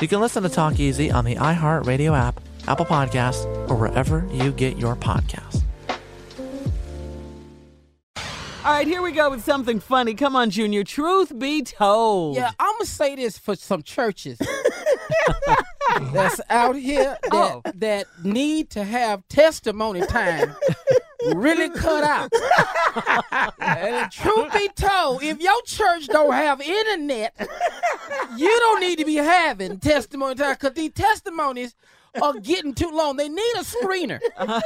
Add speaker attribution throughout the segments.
Speaker 1: You can listen to Talk Easy on the iHeartRadio app, Apple Podcasts, or wherever you get your podcasts.
Speaker 2: All right, here we go with something funny. Come on, Junior. Truth be told.
Speaker 3: Yeah, I'm gonna say this for some churches that's out here that,
Speaker 2: Oh.
Speaker 3: that need to have testimony time really cut out. and truth be told, if your church don't have internet, you don't need to be having testimony time because these testimonies are getting too long. They need a screener.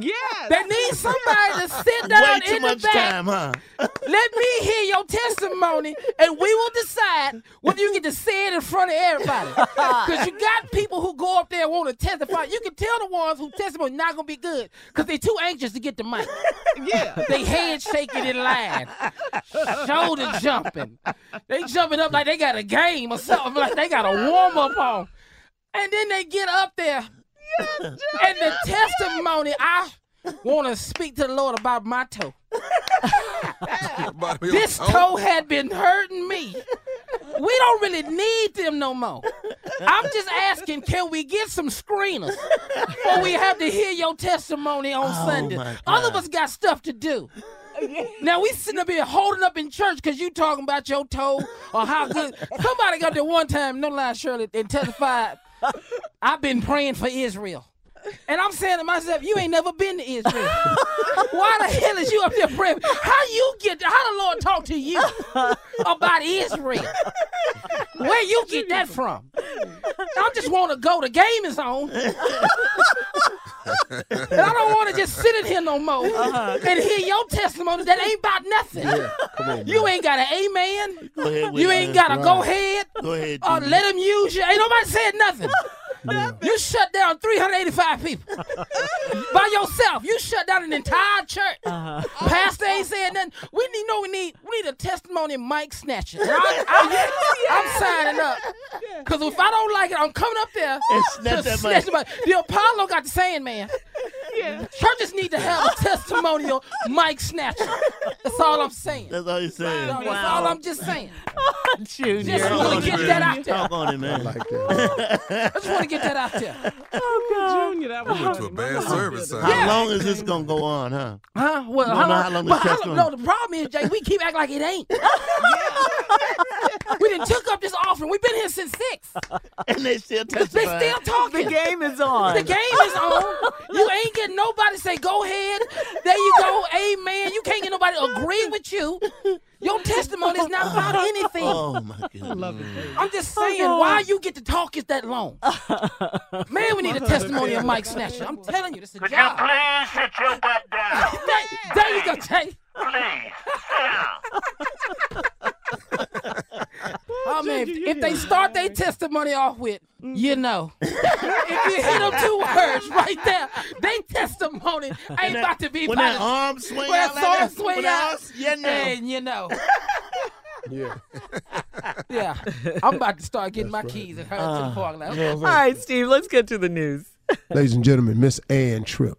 Speaker 2: Yes.
Speaker 3: They need somebody to sit down
Speaker 4: Way too
Speaker 3: in the
Speaker 4: much
Speaker 3: back.
Speaker 4: time, huh?
Speaker 3: Let me hear your testimony, and we will decide whether you get to say it in front of everybody. Because you got people who go up there want to testify. You can tell the ones who testimony not gonna be good because they're too anxious to get the mic.
Speaker 2: Yeah.
Speaker 3: They head shaking and line, shoulder jumping. They jumping up like they got a game or something, like they got a warm up on. And then they get up there, and the testimony I want to speak to the Lord about my toe. This toe had been hurting me. We don't really need them no more. I'm just asking, can we get some screeners? Or we have to hear your testimony on oh Sunday.
Speaker 4: my
Speaker 3: All of us got stuff to do. Now we sitting up here holding up in church because you talking about your toe or how good. Somebody got there one time, no lie, Shirley, and testified. I've been praying for Israel. And I'm saying to myself, you ain't never been to Israel. Why the hell is you up there praying? How you get? How the Lord talk to you about Israel? Where you get that from? I just want to go. The game is on. and I don't want to just sit in here no more and hear your testimony that ain't about nothing.
Speaker 4: Come on,
Speaker 3: You ain't got an amen.
Speaker 4: Go ahead
Speaker 3: You ain't got to go ahead.
Speaker 4: Go ahead.
Speaker 3: Uh, let him use you. Ain't nobody said nothing. You shut down 385 people by yourself. You shut down an entire church. Uh-huh. Pastor ain't saying nothing. We need know we need we need a testimony mic snatcher. I, am signing up because if I don't like it, I'm coming up there
Speaker 4: And snatch that
Speaker 3: snatch
Speaker 4: mic.
Speaker 3: mic. The Apollo got the saying, man. Churches need to have a testimonial mic snatcher. That's all I'm saying.
Speaker 4: That's all you're saying.
Speaker 3: No, That's all I'm just saying.
Speaker 2: Junior.
Speaker 3: Just want to get that out there.
Speaker 4: Talk on it, man.
Speaker 5: like that.
Speaker 3: I just want to get that out there.
Speaker 2: Oh, Junior, that was
Speaker 5: Went to a bad service. huh?
Speaker 4: How long is this gonna go on, huh?
Speaker 3: Huh? Well,
Speaker 4: No,
Speaker 3: how
Speaker 4: no,
Speaker 3: long?
Speaker 4: how long
Speaker 3: but
Speaker 4: this
Speaker 3: how long- no, the problem is, Jay, we keep acting like it ain't. we
Speaker 4: And they still
Speaker 3: They still talking.
Speaker 2: The game is on.
Speaker 3: The game is on. You ain't getting nobody say go ahead. There you go. Amen. You can't get nobody agree with you. Your testimony is not about anything.
Speaker 4: Oh my goodness.
Speaker 3: I'm just oh, saying, why you get to talk is that long? Man, we need a testimony of Mic Snatcher. I'm telling you, this is a
Speaker 6: Could you
Speaker 3: job.
Speaker 6: please sit your butt down?
Speaker 3: There, there you go, Jay.
Speaker 6: Please.
Speaker 3: Man, if, if they start their testimony off with, mm-hmm. you know, if you hit them two words right there, they testimony ain't about to be
Speaker 4: when that arm swing
Speaker 3: when
Speaker 4: out like
Speaker 3: arm
Speaker 4: that,
Speaker 3: swing
Speaker 4: when that
Speaker 3: out,
Speaker 4: arm- yeah, no.
Speaker 3: and you know,
Speaker 5: Yeah.
Speaker 3: yeah, I'm about to start getting my keys and head to the ah. parking lot.
Speaker 2: All right, Steve, let's get to the news.
Speaker 5: Ladies and gentlemen, Miss Ann Tripp.